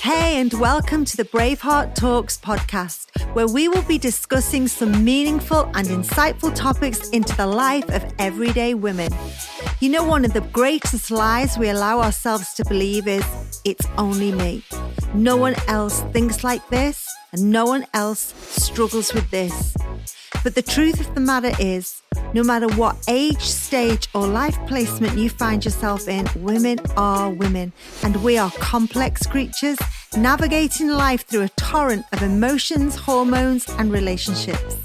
Hey, and welcome to the Braveheart Talks podcast, where we will be discussing some meaningful and insightful topics into the life of everyday women. You know, one of the greatest lies we allow ourselves to believe is it's only me. No one else thinks like this, and no one else struggles with this. But the truth of the matter is, no matter what age, stage, or life placement you find yourself in, women are women, and we are complex creatures navigating life through a torrent of emotions, hormones, and relationships.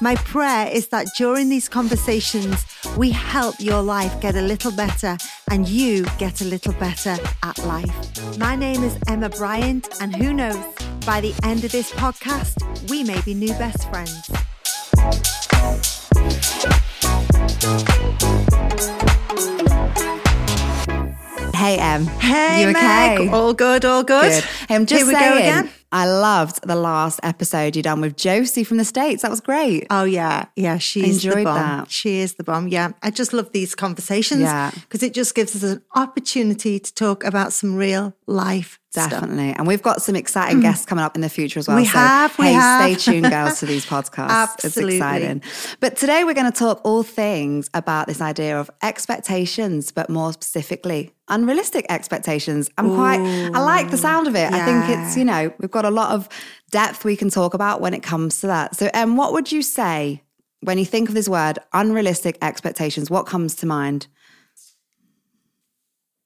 My prayer is that during these conversations, we help your life get a little better and you get a little better at life. My name is Emma Bryant, and who knows, by the end of this podcast, we may be new best friends. Hey, Em. Hey, you okay? Meg. All good, all good. Good. Hey, I'm just Here we saying, go again. I loved the last episode you done with Josie from the States. That was great. Oh yeah, yeah. She's the Enjoyed bomb. that. She is the bomb. Yeah, I just love these conversations. Yeah. because it just gives us an opportunity to talk about some real life stuff. Definitely. And we've got some exciting guests coming up in the future as well. We so, have, we hey, have. stay tuned, girls, to these podcasts. Absolutely. It's exciting. But today we're going to talk all things about this idea of expectations, but more specifically, unrealistic expectations. I'm quite, I like the sound of it. I think it's, you know, we've got a lot of depth we can talk about when it comes to that. So, um, what would you say when you think of this word, unrealistic expectations? What comes to mind?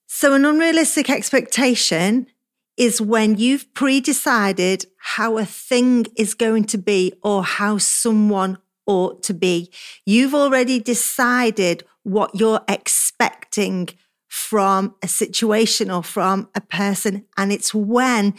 So, an unrealistic expectation is when you've pre decided how a thing is going to be or how someone ought to be. You've already decided what you're expecting from a situation or from a person. And it's when,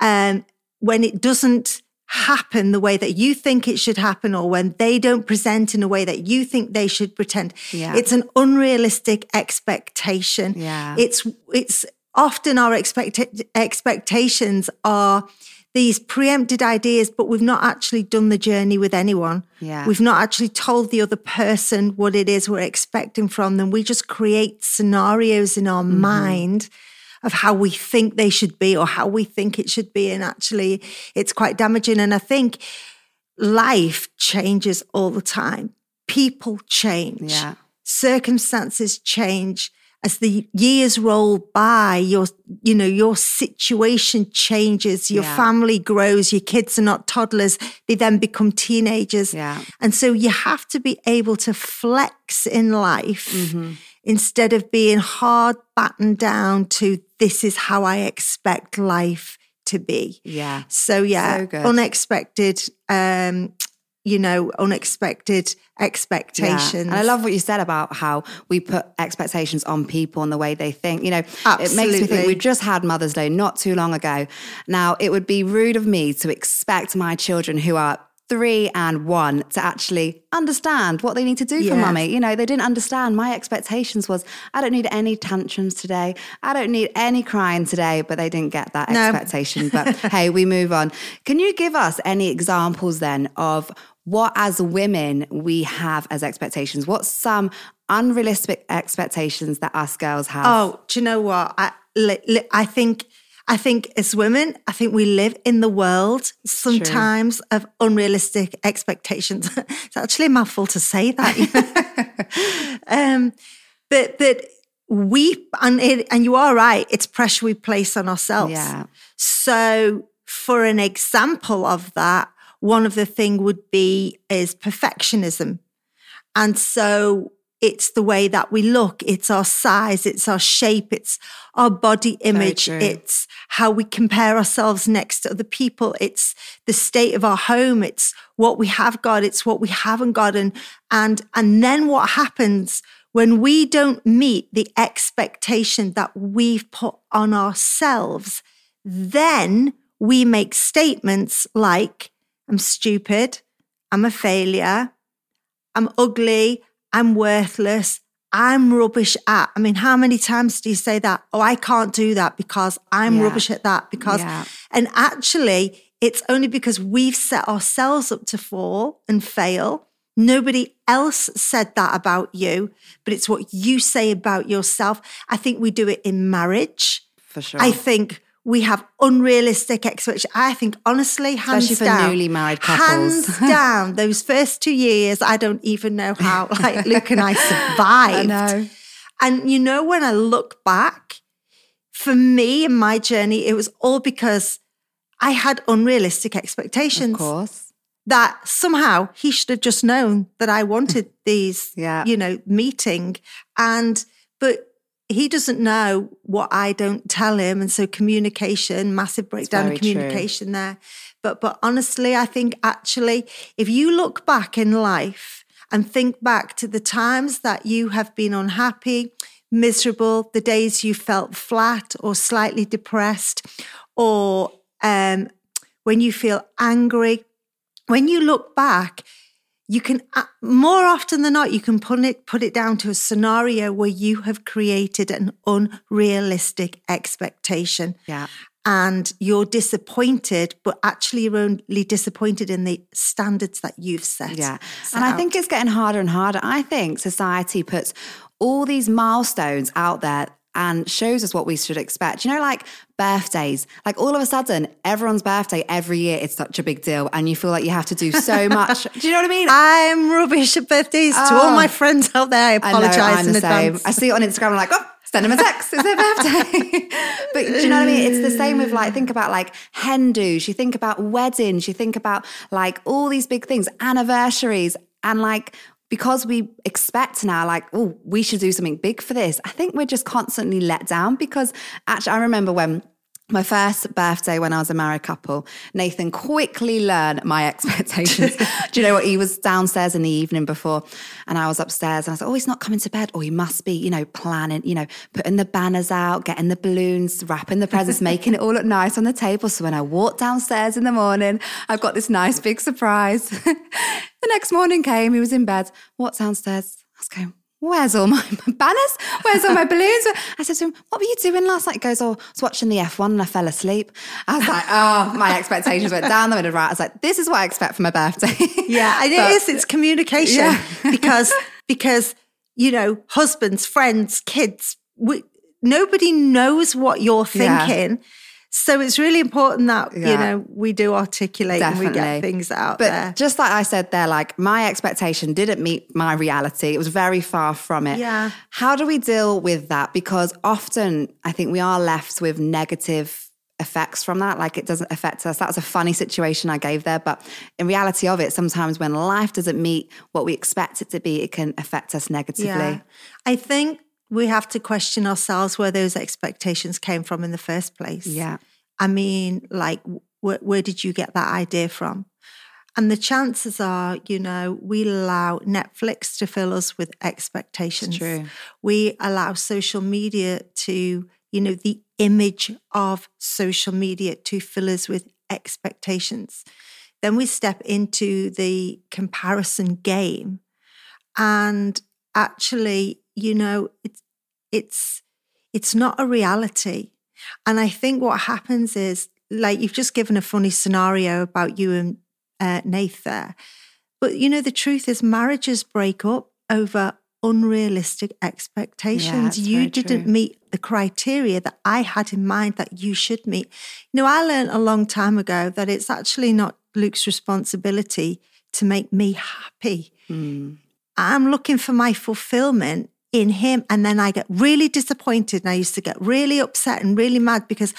um, when it doesn't happen the way that you think it should happen or when they don't present in a way that you think they should pretend Yeah. it's an unrealistic expectation Yeah. it's it's often our expect- expectations are these preempted ideas but we've not actually done the journey with anyone Yeah. we've not actually told the other person what it is we're expecting from them we just create scenarios in our Mm-hmm. mind of how we think they should be or how we think it should be and actually it's quite damaging and i think life changes all the time people change Yeah. circumstances change as the years roll by your you know your situation changes your Yeah. family grows your kids are not toddlers they then become teenagers Yeah. and so you have to be able to flex in life Mm-hmm. instead of being hard battened down to this is how i expect life to be Yeah. so yeah So unexpected um you know unexpected Yeah. expectations And I love what you said about how we put expectations on people and the way they think. You know, it makes me think we've just had Mother's Day not too long ago. Now, it would be rude of me to expect my children who are three and one to actually understand what they need to do for mummy. You know, they didn't understand. My expectations was I don't need any tantrums today. I don't need any crying today, but they didn't get that No. expectation. But hey, we move on. Can you give us any examples then of what as women we have as expectations? What's some unrealistic expectations that us girls have? Oh, do you know what? I, li, li- I think, I think as women, I think we live in the world sometimes of unrealistic expectations. it's actually a mouthful to say that. um, but but we and it, and you are right. It's pressure we place on ourselves. Yeah. So, for an example of that, one of the thing would be is perfectionism. And so it's the way that we look, it's our size, it's our shape, it's our body image, it's how we compare ourselves next to other people, it's the state of our home, it's what we have got, it's what we haven't got. And and and then what happens when we don't meet the expectation that we've put on ourselves, then we make statements like, I'm stupid, I'm a failure, I'm ugly, I'm worthless, I'm rubbish at. I mean, how many times do you say that? Oh, I can't do that because I'm Yeah. rubbish at that. Because, Yeah. and actually, it's only because we've set ourselves up to fall and fail. Nobody else said that about you, but it's what you say about yourself. I think we do it in marriage. for sure. I think we have unrealistic expectations. I think, honestly, hands Especially for down, newly married couples. hands down, those first two years, I don't even know how like Luke and I survived. know. And you know, when I look back, for me in my journey, it was all because I had unrealistic expectations. Of course. That somehow he should have just known that I wanted these, Yeah. you know, meeting. And, but he doesn't know what I don't tell him. And so communication, massive breakdown of true. communication there. But, but honestly, I think actually, if you look back in life and think back to the times that you have been unhappy, miserable, the days you felt flat or slightly depressed, or um, when you feel angry, when you look back, you can uh, more often than not you can put it put it down to a scenario where you have created an unrealistic expectation Yeah. and you're disappointed but actually you're only disappointed in the standards that you've set Yeah. set And I out. think it's getting harder and harder. I think society puts all these milestones out there and shows us what we should expect. You know, like birthdays, like all of a sudden, everyone's birthday every year, it's such a big deal. And you feel like you have to do so much. do you know what I mean? I'm rubbish at birthdays to all Oh. my friends out there. I I know, apologize in the same. advance. I see it on Instagram. I'm like, oh, send them a text. It's their birthday. but do you know what I mean? It's the same with like, think about like hen do's. You think about weddings. You think about like all these big things, anniversaries. And like, because we expect now, like, oh, we should do something big for this. I think we're just constantly let down because actually, I remember when my first birthday when I was a married couple, Nathan quickly learned my expectations. Do you know what? He was downstairs in the evening before, and I was upstairs, and I was like, "Oh, he's not coming to bed. Oh, he must be, you know, planning, you know, putting the banners out, getting the balloons, wrapping the presents, making it all look nice on the table." So when I walked downstairs in the morning, I've got this nice big surprise. the next morning came, he was in bed. Walked downstairs. I was going, Where's all my banners? Where's all my balloons? I said to him, What were you doing last night? He goes, Oh, I was watching the F1 and I fell asleep. I was like, Oh, my expectations went down the middle right. I was like, This is what I expect for my birthday. Yeah, and But- it is. It's communication Yeah. because because you know husbands, friends, kids. We, nobody knows what you're Yeah. So it's really important that you know we do articulate and we get things out But there. just like I said there, like my expectation didn't meet my reality. It was very far from it. Yeah. How do we deal with that? Because often I think we are left with negative effects from that. Like it doesn't affect us. That was a funny situation I gave there. But in reality of it, sometimes when life doesn't meet what we expect it to be, it can affect us negatively. Yeah, I think we have to question ourselves where those expectations came from in the first place. Yeah. I mean, like, where, where did you get that idea from? And the chances are, you know, we allow Netflix to fill us with expectations. true. We allow social media to, you know, the image of social media to fill us with expectations. Then we step into the comparison game. And actually, you know, it's it's it's not a reality. And I think what happens is, like, you've just given a funny scenario about you and uh, Nath there. But, you know, the truth is, marriages break up over unrealistic expectations. it's you didn't true. meet the criteria that I had in mind that you should meet. You know, I learned a long time ago that it's actually not Luke's responsibility to make me happy. I'm looking for my fulfillment in him. And then I get really disappointed. And I used to get really upset and really mad because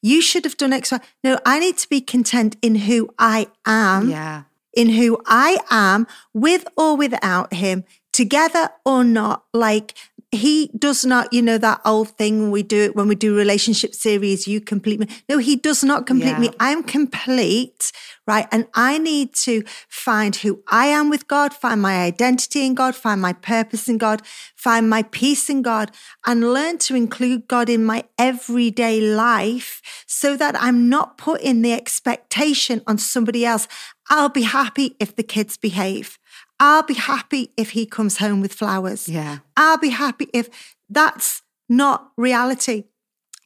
you should have done X. Y. No, I need to be content in who I am, Yeah. in who I am, with or without him, together or not. Like he does not, you know, that old thing we do it, when we do relationship series, you complete me. No, he does not complete me. I'm complete, right? And I need to find who I am with God, find my identity in God, find my purpose in God, find my peace in God, and learn to include God in my everyday life so that I'm not putting the expectation on somebody else. I'll be happy if the kids behave. I'll be happy if he comes home with flowers. Yeah. I'll be happy if that's not reality.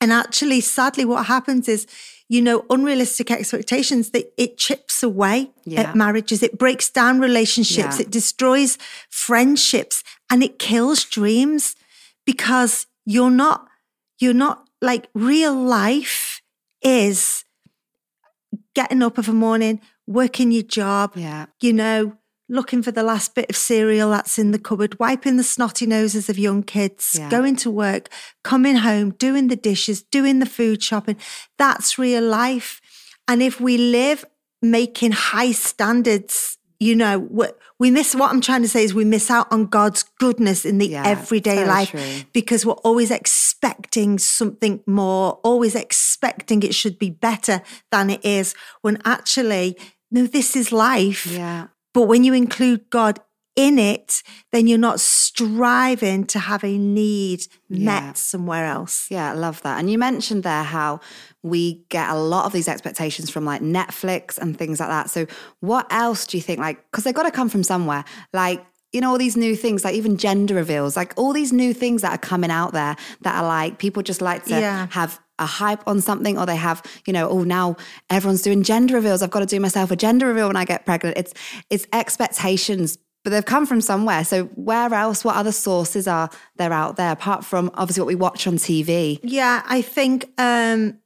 And actually, sadly, what happens is, you know, unrealistic expectations that it chips away Yeah. at marriages. It breaks down relationships. Yeah. It destroys friendships and it kills dreams because you're not, you're not like real life is getting up of a morning, working your job, Yeah. you know, looking for the last bit of cereal that's in the cupboard, wiping the snotty noses of young kids, Yeah. going to work, coming home, doing the dishes, doing the food shopping. That's real life. And if we live making high standards, you know, we, we miss what I'm trying to say is we miss out on God's goodness in the Yeah, everyday very life true. because we're always expecting something more, always expecting it should be better than it is, when actually, no, this is life. Yeah. But when you include God in it, then you're not striving to have a need met Yeah. somewhere else. Yeah, I love that. And you mentioned there how we get a lot of these expectations from like Netflix and things like that. So, what else do you think, like, because they've got to come from somewhere, like, you know, all these new things, like even gender reveals, like all these new things that are coming out there that are like people just like to Yeah. have a hype on something or they have, you know, oh, now everyone's doing gender reveals. I've got to do myself a gender reveal when I get pregnant. It's, it's expectations but they've come from somewhere. So where else? What other sources are there out there apart from obviously what we watch on TV? Yeah, I think um,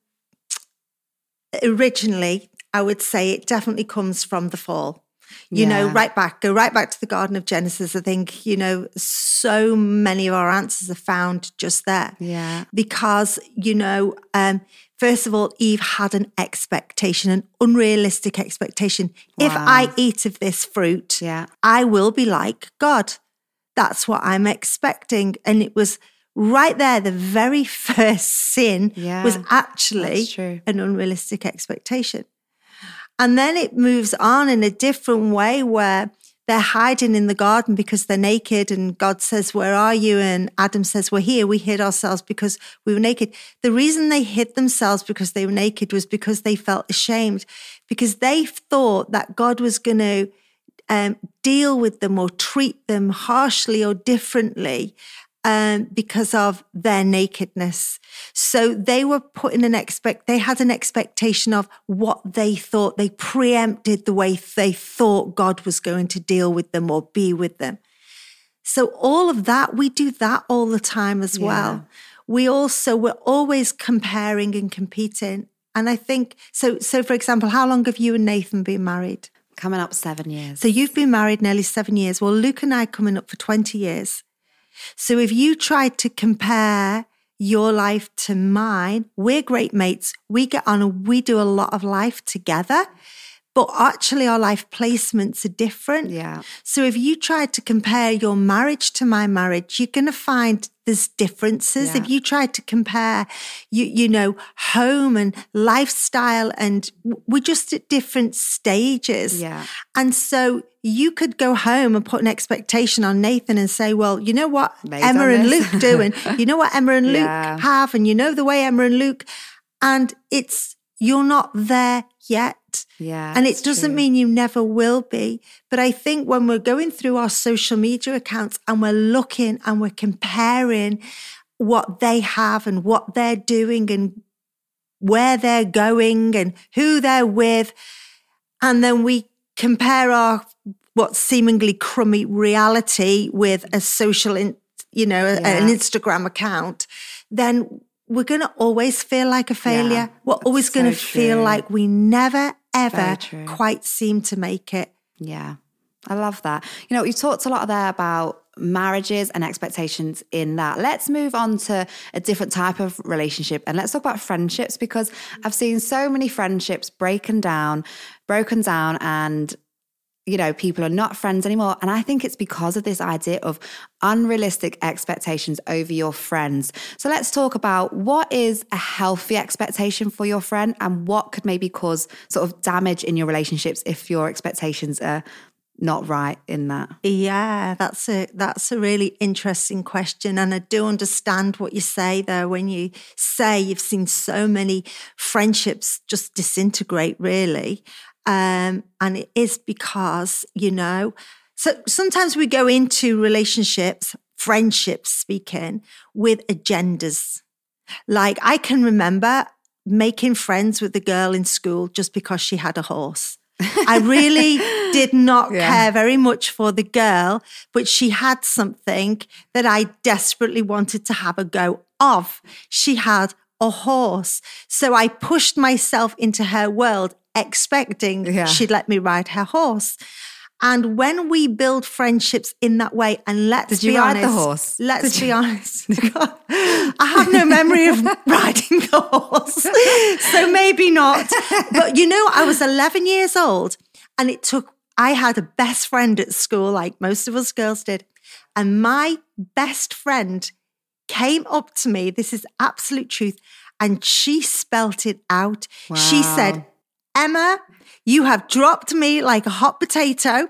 originally, I would say it definitely comes from the fall. You know, right back, go right back to the Garden of Genesis. I think, you know, so many of our answers are found just there. Yeah. because you know um first of all eve had an expectation an unrealistic expectation if i eat of this fruit Yeah. i will be like god that's what i'm expecting and it was right there the very first sin Yeah, was actually an unrealistic expectation and then it moves on in a different way where they're hiding in the garden because they're naked. And God says, Where are you? And Adam says, We're here. We hid ourselves because we were naked. The reason they hid themselves because they were naked was because they felt ashamed, because they thought that God was going to um, deal with them or treat them harshly or differently um, because of their nakedness. So they were put in an expect, they had an expectation of what they thought. They preempted the way they thought God was going to deal with them or be with them. So all of that, we do that all the time as well. We also, we're always comparing and competing. And I think, so, so for example, how long have you and Nathan been married? Coming up seven years. So you've been married nearly seven years. Well, Luke and I coming up for 20 years. So if you tried to compare your life to mine, we're great mates. We get on and we do a lot of life together, but actually our life placements are different. Yeah. So if you tried to compare your marriage to my marriage, you're going to find there's differences. Yeah. If you tried to compare, you you know, home and lifestyle, and we're just at different stages. Yeah. And so you could go home and put an expectation on Nathan and say, well, you know what They've Emma and. Luke do, and you know what Emma and Luke Yeah. have, and you know the way Emma and Luke, and it's you're not there yet. Yeah. And it doesn't true. mean you never will be. But I think when we're going through our social media accounts and we're looking and we're comparing what they have and what they're doing and where they're going and who they're with, and then we compare our what seemingly crummy reality with a social, in, you know, a- an Instagram account, then we're going to always feel like a failure. we're always going to so feel like we never, ever quite seem to make it. Yeah. I love that. You know, you talked a lot there about marriages and expectations in that. Let's move on to a different type of relationship and let's talk about friendships because I've seen so many friendships breaking down, broken down and you know, people are not friends anymore. And I think it's because of this idea of unrealistic expectations over your friends. So let's talk about what is a healthy expectation for your friend and what could maybe cause sort of damage in your relationships if your expectations are not right in that. Yeah, that's a that's a really interesting question, and I do understand what you say there when you say you've seen so many friendships just disintegrate, really, um, and it is because you know. So sometimes we go into relationships, friendships, speaking with agendas. Like I can remember making friends with the girl in school just because she had a horse. I really did not Yeah. care very much for the girl, but she had something that I desperately wanted to have a go of. She had a horse. So I pushed myself into her world, expecting Yeah. she'd let me ride her horse. And when we build friendships in that way, and let's Did you be ride the honest, horse? let's Did be you- honest. I have no memory of riding a horse, so maybe not. But you know, I was 11 years old, and it took. I had a best friend at school, like most of us girls did, and my best friend came up to me. This is absolute truth, and she spelt it out. She said, Emma, you have dropped me like a hot potato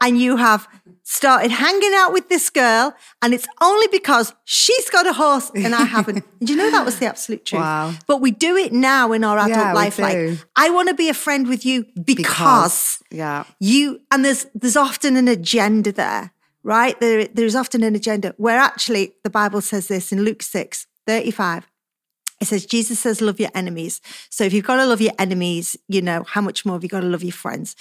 and you have started hanging out with this girl. And it's only because she's got a horse and I haven't. and you know, that was the absolute truth. Wow. But we do it now in our adult Yeah, life. Like, I want to be a friend with you because, yeah. you, and there's, there's often an agenda there, right? There, there's often an agenda where actually the Bible says this in Luke 6 35. It says, Jesus says, love your enemies. So if you've got to love your enemies, you know, how much more have you got to love your friends?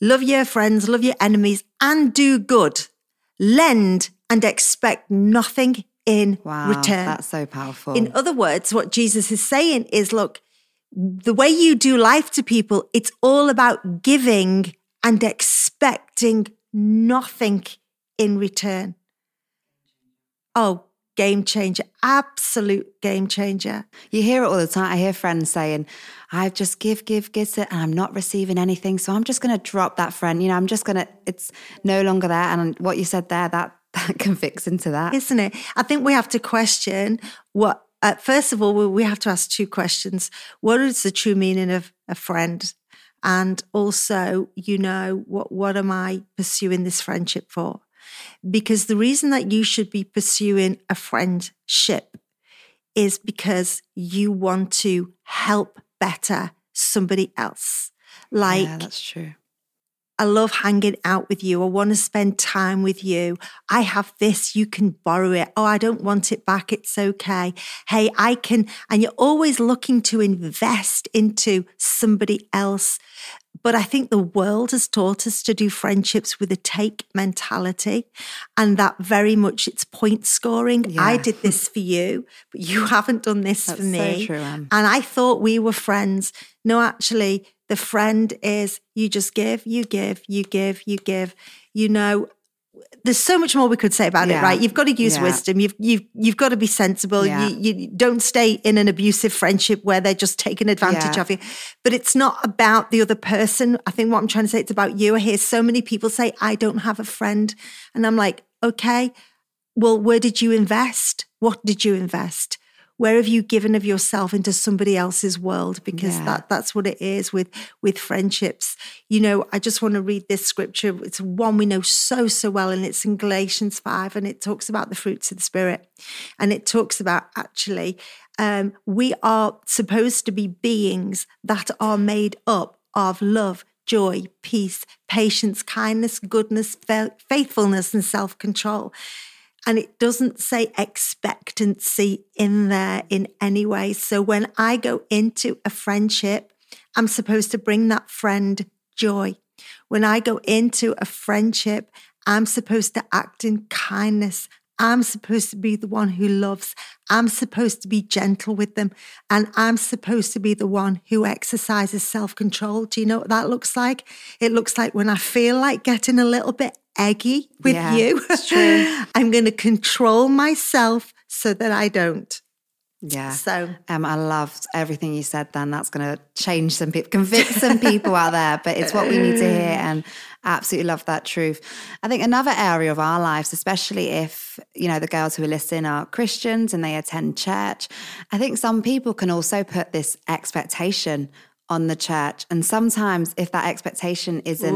Love your friends, love your enemies, and do good. Lend and expect nothing in Wow. return. That's so powerful. In other words, what Jesus is saying is look, the way you do life to people, it's all about giving and expecting nothing in return. Oh, game changer, absolute game changer. You hear it all the time. I hear friends saying, I just give, give, give it, and I'm not receiving anything. So I'm just going to drop that friend. You know, I'm just going to, it's no longer there. And what you said there, that, that can fix into that. isn't it? I think we have to question what. Uh, first of all, we- we have to ask two questions: What is the true meaning of a friend? And also, you know, what what am I pursuing this friendship for? Because the reason that you should be pursuing a friendship is because you want to help better somebody else. Like yeah, that's true. I love hanging out with you. I want to spend time with you. I have this, you can borrow it. Oh, I don't want it back. It's okay. Hey, I can. And you're always looking to invest into somebody else. But I think the world has taught us to do friendships with a take mentality. And that very much it's point scoring. I did this for you, but you haven't done this That's for so me. true, And I thought we were friends. No, actually, the friend is you just give, you give, you give, you give. You know, there's so much more we could say about Yeah. it, right? You've got to use Yeah. wisdom. You've you've you've got to be sensible. Yeah. You, you don't stay in an abusive friendship where they're just taking advantage of you. But it's not about the other person. I think what I'm trying to say it's about you. I hear so many people say, "I don't have a friend," and I'm like, okay, well, where did you invest? What did you invest? Where have you given of yourself into somebody else's world? Because Yeah. that that's what it is with with friendships. You know, I just want to read this scripture. It's one we know so so well, and it's in Galatians five, and it talks about the fruits of the spirit, and it talks about actually um, we are supposed to be beings that are made up of love, joy, peace, patience, kindness, goodness, fa- faithfulness, and self control. And it doesn't say expectancy in there in any way. So when I go into a friendship, I'm supposed to bring that friend joy. When I go into a friendship, I'm supposed to act in kindness. I'm supposed to be the one who loves. I'm supposed to be gentle with them. And I'm supposed to be the one who exercises self control. Do you know what that looks like? It looks like when I feel like getting a little bit eggy with Yeah, you, it's true. I'm going to control myself so that I don't. Yeah. So, Um, I loved everything you said then. That's going to change some people, convict some people out there, but it's what we need to hear and absolutely love that truth. I think another area of our lives, especially if, you know, the girls who are listening are Christians and they attend church, I think some people can also put this expectation on the church. And sometimes if that expectation isn't,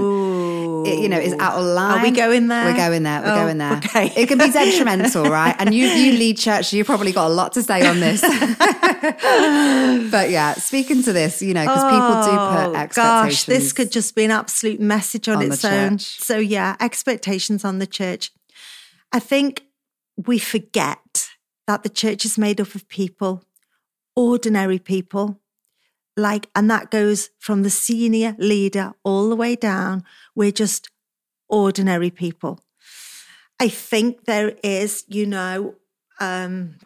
it, you know, is out of line. Are we going there? We're going there. We're Oh, going there. okay. It can be detrimental, right? And you, you lead church, so you've probably got a lot to say on this. but yeah, speaking to this, you know, because people do put Oh, expectations. Gosh, this could just be an absolute message on, on its own. So, yeah, expectations on the church. I think we forget that the church is made up of people, ordinary people. Like, and that goes from the senior leader all the way down. We're just ordinary people. I think there is, you know, um,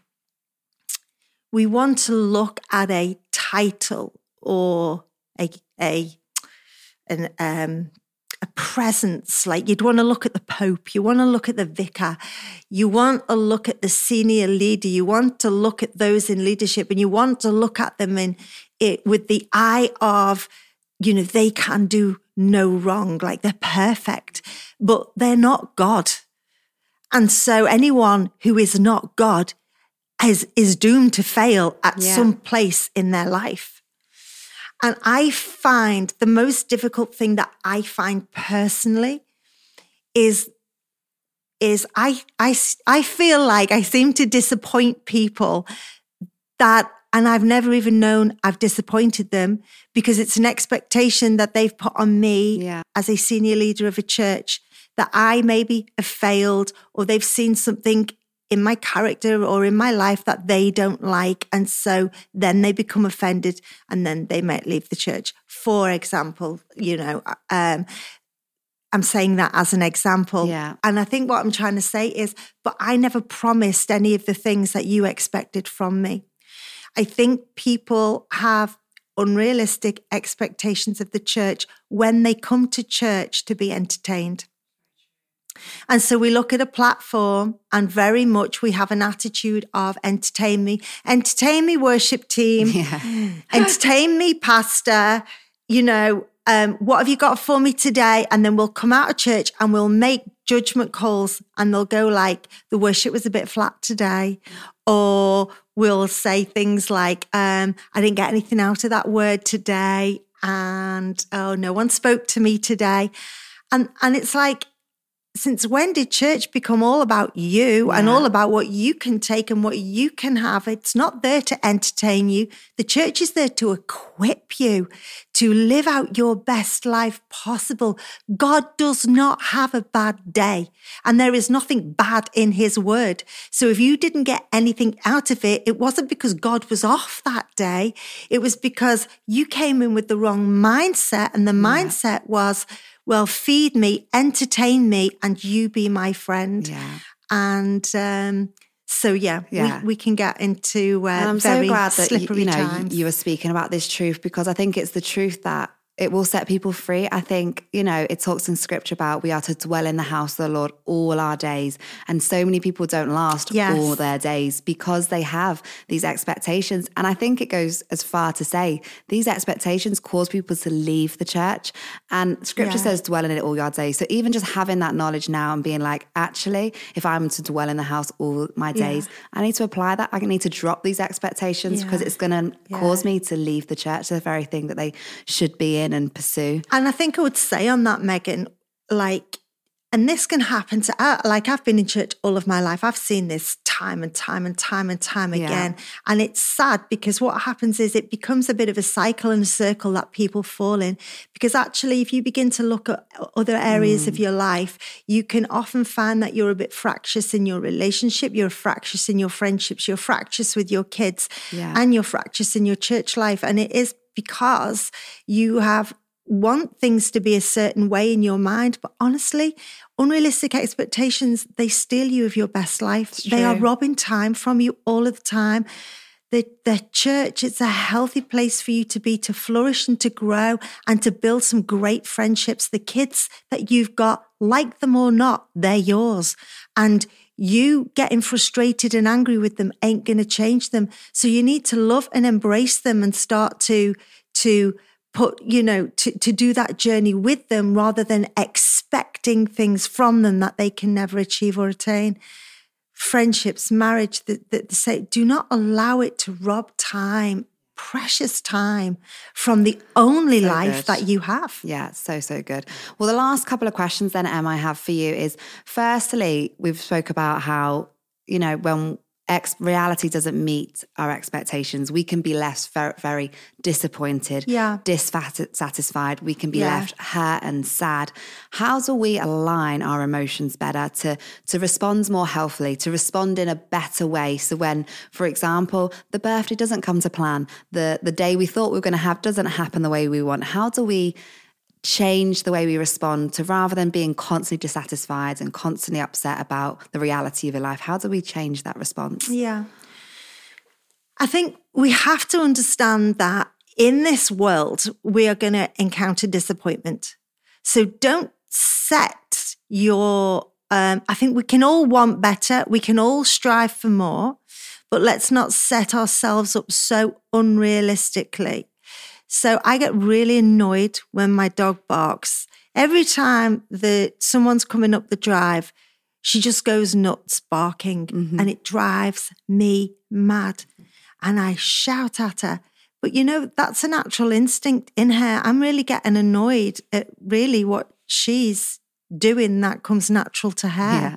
we want to look at a title or a a an um a presence like you'd want to look at the pope you want to look at the vicar you want to look at the senior leader you want to look at those in leadership and you want to look at them in it with the eye of you know they can do no wrong like they're perfect but they're not god and so anyone who is not god is is doomed to fail at Yeah. some place in their life and I find the most difficult thing that I find personally is is I I I feel like I seem to disappoint people that and I've never even known I've disappointed them because it's an expectation that they've put on me Yeah. as a senior leader of a church that I maybe have failed or they've seen something in my character or in my life that they don't like. And so then they become offended and then they might leave the church. For example, you know, um, I'm saying that as an example. Yeah. And I think what I'm trying to say is, but I never promised any of the things that you expected from me. I think people have unrealistic expectations of the church when they come to church to be entertained. And so we look at a platform and very much we have an attitude of entertain me, entertain me, worship team, Yeah. entertain me, pastor. You know, um, what have you got for me today? And then we'll come out of church and we'll make judgment calls and they'll go like, the worship was a bit flat today. Or we'll say things like, um, I didn't get anything out of that word today. And oh, no one spoke to me today. And and it's like, since when did church become all about you and all about what you can take and what you can have? It's not there to entertain you. The church is there to equip you to live out your best life possible. God does not have a bad day and there is nothing bad in his word. So if you didn't get anything out of it, it wasn't because God was off that day. It was because you came in with the wrong mindset and the mindset was, well, feed me, entertain me, and you be my friend. Yeah. And um, so, yeah, Yeah. We, we can get into uh, And I'm very so glad that you, slippery you know times. you were speaking about this truth because I think it's the truth that it will set people free. I think you know it talks in scripture about we are to dwell in the house of the Lord all our days, and so many people don't last Yes. all their days because they have these expectations. And I think it goes as far to say these expectations cause people to leave the church. And scripture Yeah. says dwell in it all your days. So even just having that knowledge now and being like, actually, if I'm to dwell in the house all my Yeah. days, I need to apply that. I need to drop these expectations because Yeah. it's going to Yeah. cause me to leave the church, the very thing that they should be in and pursue. And I think I would say on that, Megan, like, and this can happen to, uh, like, I've been in church all of my life. I've seen this time and time and time and time Yeah. again. And it's sad because what happens is it becomes a bit of a cycle and a circle that people fall in. Because actually, if you begin to look at other areas Mm. of your life, you can often find that you're a bit fractious in your relationship, you're fractious in your friendships, you're fractious with your kids, Yeah. and you're fractious in your church life. And it is because you have want things to be a certain way in your mind, but honestly, unrealistic expectations, they steal you of your best life. They are robbing time from you all of the time. The, the church, it's a healthy place for you to be, to flourish and to grow and to build some great friendships. The kids that you've got, like them or not, they're yours. And you getting frustrated and angry with them ain't going to change them. So you need to love and embrace them and start to, to, put you know to, to do that journey with them rather than expecting things from them that they can never achieve or attain friendships marriage that that say do not allow it to rob time precious time from the only So life good. that you have Yeah, so so good. Well, the last couple of questions then, Em, I have for you is: firstly, we've spoke about how you know when ex- reality doesn't meet our expectations, we can be left very, very disappointed, Yeah. dissatisfied. We can be Yeah. left hurt and sad. How do we align our emotions better to to respond more healthily, to respond in a better way? So when, for example, the birthday doesn't come to plan, the the day we thought we were going to have doesn't happen the way we want. How do we change the way we respond to rather than being constantly dissatisfied and constantly upset about the reality of your life? How do we change that response? Yeah. I think we have to understand that in this world, we are going to encounter disappointment. So don't set your, um, I think we can all want better. We can all strive for more, but let's not set ourselves up so unrealistically. So I get really annoyed when my dog barks. Every time that someone's coming up the drive, she just goes nuts barking mm-hmm. and it drives me mad. And I shout at her. But you know, that's a natural instinct in her. I'm really getting annoyed at really what she's doing that comes natural to her. Yeah.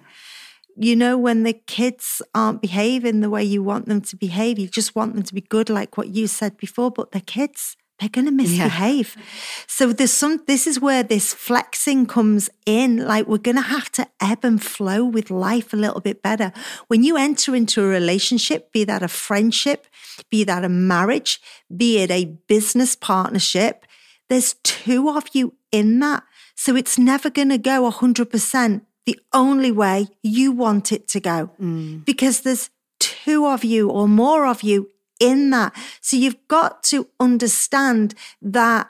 You know, when the kids aren't behaving the way you want them to behave, you just want them to be good, like what you said before, but they're kids they're going to misbehave. Yeah. So there's some, this is where this flexing comes in. Like we're going to have to ebb and flow with life a little bit better. When you enter into a relationship, be that a friendship, be that a marriage, be it a business partnership, there's two of you in that. So it's never going to go 100% the only way you want it to go mm. because there's two of you or more of you in that. So you've got to understand that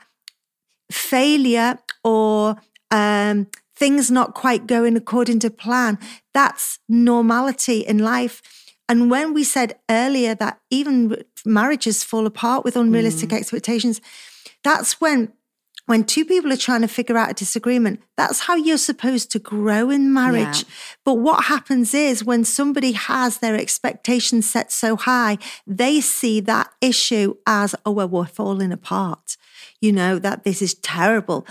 failure or um, things not quite going according to plan, that's normality in life. And when we said earlier that even marriages fall apart with unrealistic mm. expectations, that's when when two people are trying to figure out a disagreement, that's how you're supposed to grow in marriage. Yeah. But what happens is when somebody has their expectations set so high, they see that issue as, oh, well, we're falling apart, you know, that this is terrible.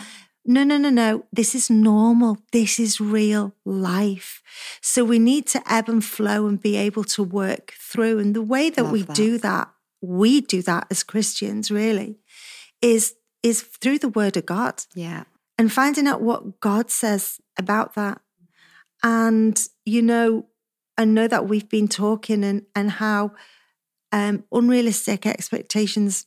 No, no, no, no. This is normal. This is real life. So we need to ebb and flow and be able to work through. And the way that Love we that. do that, we do that as Christians, really, is is through the word of God. Yeah. And finding out what God says about that. And, you know, I know that we've been talking and, and how um, unrealistic expectations,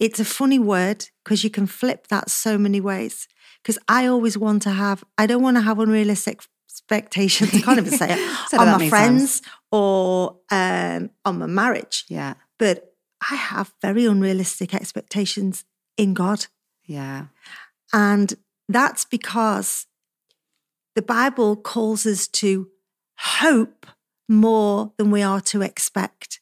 it's a funny word because you can flip that so many ways. Because I always want to have, I don't want to have unrealistic expectations, I can't even say it, on my friends or um, on my marriage. Yeah. But I have very unrealistic expectations in God. Yeah. And that's because the Bible calls us to hope more than we are to expect.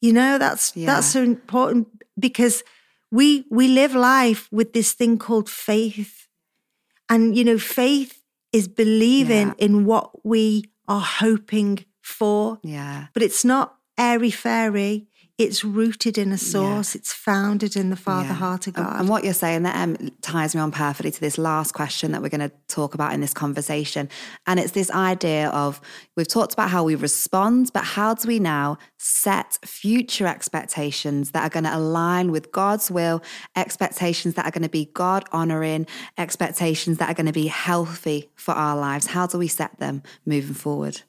You know, that's yeah. that's so important because we we live life with this thing called faith. And you know, faith is believing yeah. in what we are hoping for. Yeah. But it's not airy fairy it's rooted in a source. Yeah. It's founded in the Father yeah. heart of God. And what you're saying that um, ties me on perfectly to this last question that we're going to talk about in this conversation. And it's this idea of we've talked about how we respond, but how do we now set future expectations that are going to align with God's will, expectations that are going to be God honoring, expectations that are going to be healthy for our lives? How do we set them moving forward?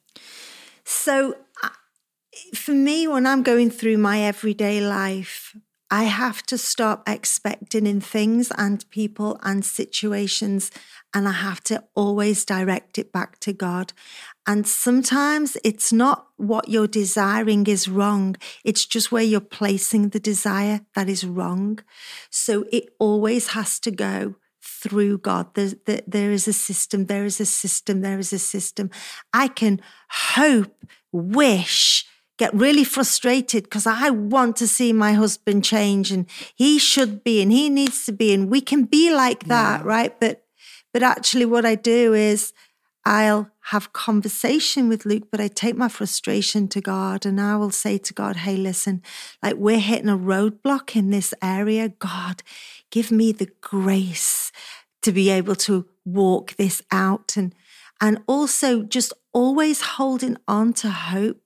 So for me, when I'm going through my everyday life, I have to stop expecting in things and people and situations, and I have to always direct it back to God. And sometimes it's not what you're desiring is wrong, it's just where you're placing the desire that is wrong. So it always has to go through God. There, there, is a system, there is a system, there is a system. I can hope, wish, get really frustrated because I want to see my husband change and he should be and he needs to be and we can be like that, yeah. right? But but actually what I do is I'll have conversation with Luke, but I take my frustration to God and I will say to God, hey, listen, like we're hitting a roadblock in this area. God, give me the grace to be able to walk this out and and also just always holding on to hope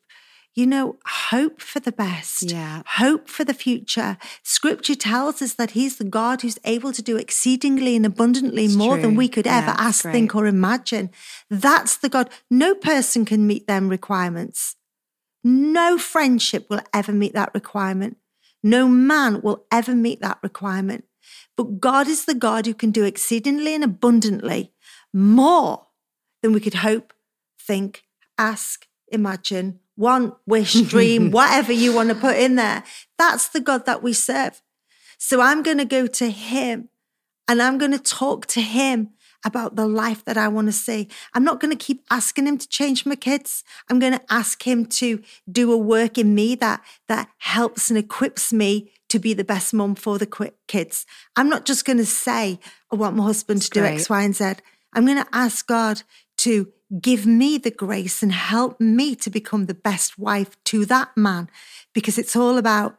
you know, hope for the best, yeah. hope for the future. Scripture tells us that He's the God who's able to do exceedingly and abundantly it's more true. than we could yeah, ever ask, great. think, or imagine. That's the God. No person can meet them requirements. No friendship will ever meet that requirement. No man will ever meet that requirement. But God is the God who can do exceedingly and abundantly more than we could hope, think, ask, imagine, want, wish, dream, whatever you want to put in there. That's the God that we serve. So I'm going to go to him and I'm going to talk to him about the life that I want to see. I'm not going to keep asking him to change my kids. I'm going to ask him to do a work in me that that helps and equips me to be the best mom for the kids. I'm not just going to say I want my husband That's to great. do X, Y, and Z. I'm going to ask God to give me the grace and help me to become the best wife to that man. Because it's all about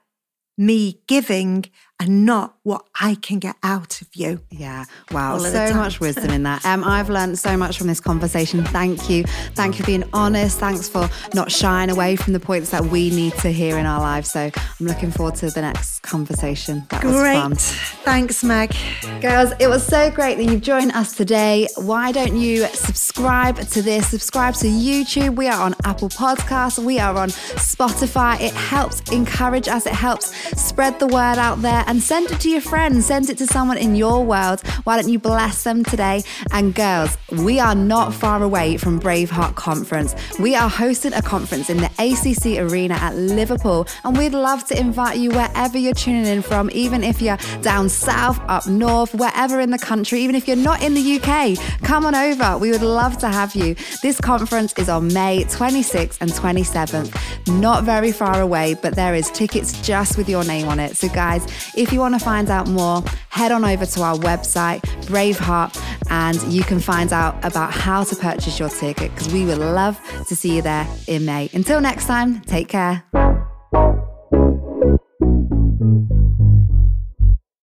me giving and not what I can get out of you. Yeah. Wow. So much wisdom in that. Um, I've learned so much from this conversation. Thank you. Thank you for being honest. Thanks for not shying away from the points that we need to hear in our lives. So I'm looking forward to the next conversation. That great. was fun. Thanks, Meg. Girls, it was so great that you've joined us today. Why don't you subscribe to this? Subscribe to YouTube. We are on Apple Podcasts. We are on Spotify. It helps encourage us. It helps spread the word out there and send it to your friends, send it to someone in your world. Why don't you bless them today? And girls, we are not far away from Braveheart Conference. We are hosting a conference in the ACC Arena at Liverpool, and we'd love to invite you wherever you're tuning in from, even if you're down south, up north, wherever in the country, even if you're not in the UK, come on over. We would love to have you. This conference is on May 26th and 27th. Not very far away, but there is tickets just with your name on it. So, guys, if you want to find out more, head on over to our website, Braveheart, and you can find out about how to purchase your ticket because we would love to see you there in May. Until next time, take care.